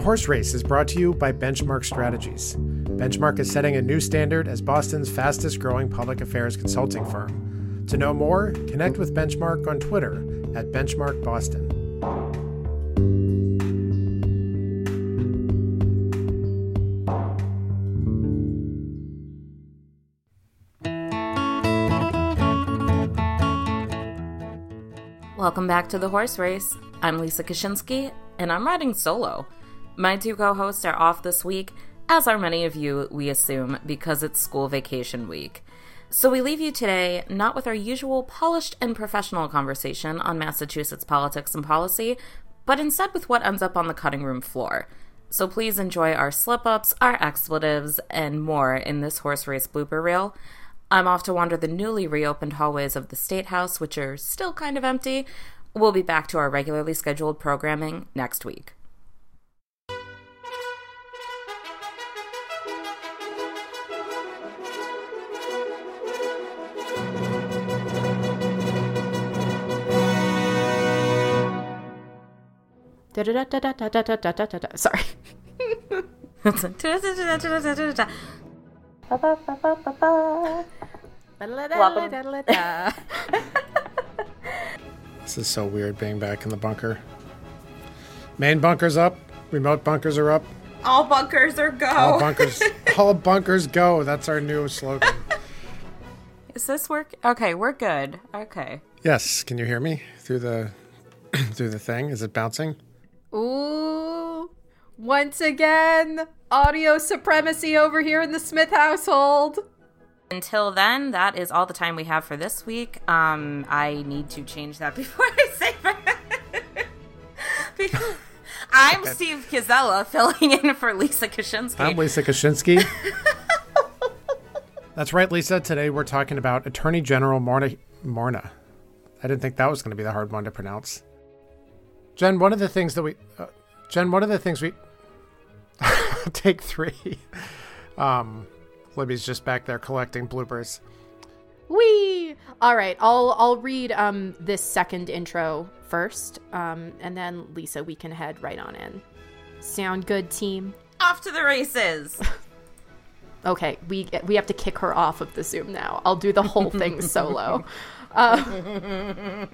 The Horse Race is brought to you by Benchmark Strategies. Benchmark is setting a new standard as Boston's fastest growing public affairs consulting firm. To know more, connect with Benchmark on Twitter at Benchmark Boston. Welcome back to the horse race. I'm Lisa Kashinsky, and I'm riding solo. My two co hosts are off this week, as are many of you, we assume, because it's school vacation week. So we leave you today not with our usual polished and professional conversation on Massachusetts politics and policy, but instead with what ends up on the cutting room floor. So please enjoy our slip ups, our expletives, and more in this horse race blooper reel. I'm off to wander the newly reopened hallways of the State House, which are still kind of empty. We'll be back to our regularly scheduled programming next week. Sorry. This is so weird being back in the bunker. Main bunker's up, remote bunkers are up. All bunkers are go. All bunkers, all bunkers go. That's our new slogan. Is this work? Okay, we're good. Okay. Yes, can you hear me through the through the thing? Is it bouncing? Ooh. Once again, audio supremacy over here in the Smith household. Until then, that is all the time we have for this week. Um, I need to change that before I say that. I'm Steve Koczela filling in for Lisa Kashinsky. I'm Lisa Kashinsky. That's right, Lisa. Today we're talking about Attorney General Morna. Morna. I didn't think that was going to be the hard one to pronounce. Jen, one of the things that we, uh, Jen, one of the things we, take three. Um, Libby's just back there collecting bloopers. Wee! All right, I'll I'll read um this second intro first, um, and then Lisa, we can head right on in. Sound good, team? Off to the races. Okay, we we have to kick her off of the Zoom now. I'll do the whole thing solo. Uh,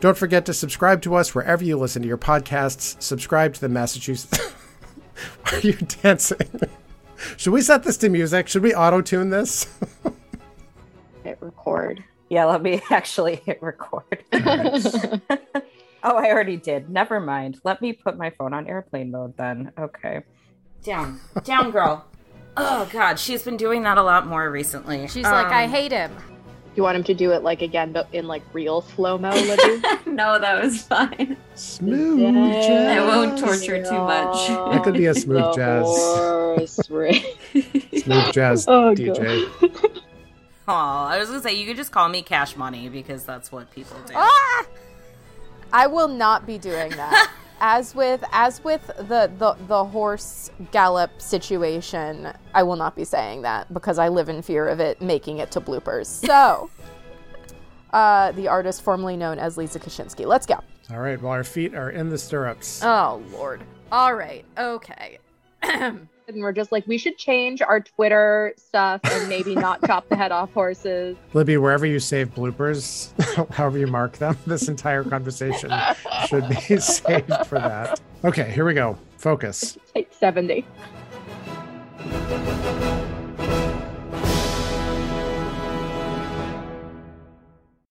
Don't forget to subscribe to us wherever you listen to your podcasts. Subscribe to the Massachusetts. Why are you dancing? Should we set this to music? Should we auto tune this? hit record. Yeah, let me actually hit record. oh, I already did. Never mind. Let me put my phone on airplane mode then. Okay. down, down, girl. Oh God, she's been doing that a lot more recently. she's like, I Um, hate him. You want him to do it like again, but in like real slow mo, Libby? no, that was fine. smooth Yeah. jazz. I won't torture too much. That could be a smooth The jazz. Smooth jazz Oh, DJ. Oh, I was gonna say you could just call me Cash Money because that's what people do. Ah! I will not be doing that. As with as with the, the the horse gallop situation, I will not be saying that because I live in fear of it making it to bloopers. So, uh, the artist formerly known as Lisa Kashinsky. Let's go. All right, well, our feet are in the stirrups. Oh Lord. All right. Okay. and we're just like, we should change our Twitter stuff and maybe not chop the head off horses. Libby, wherever you save bloopers, however you mark them, this entire conversation should be saved for that. Okay, here we go. Focus. Take 70.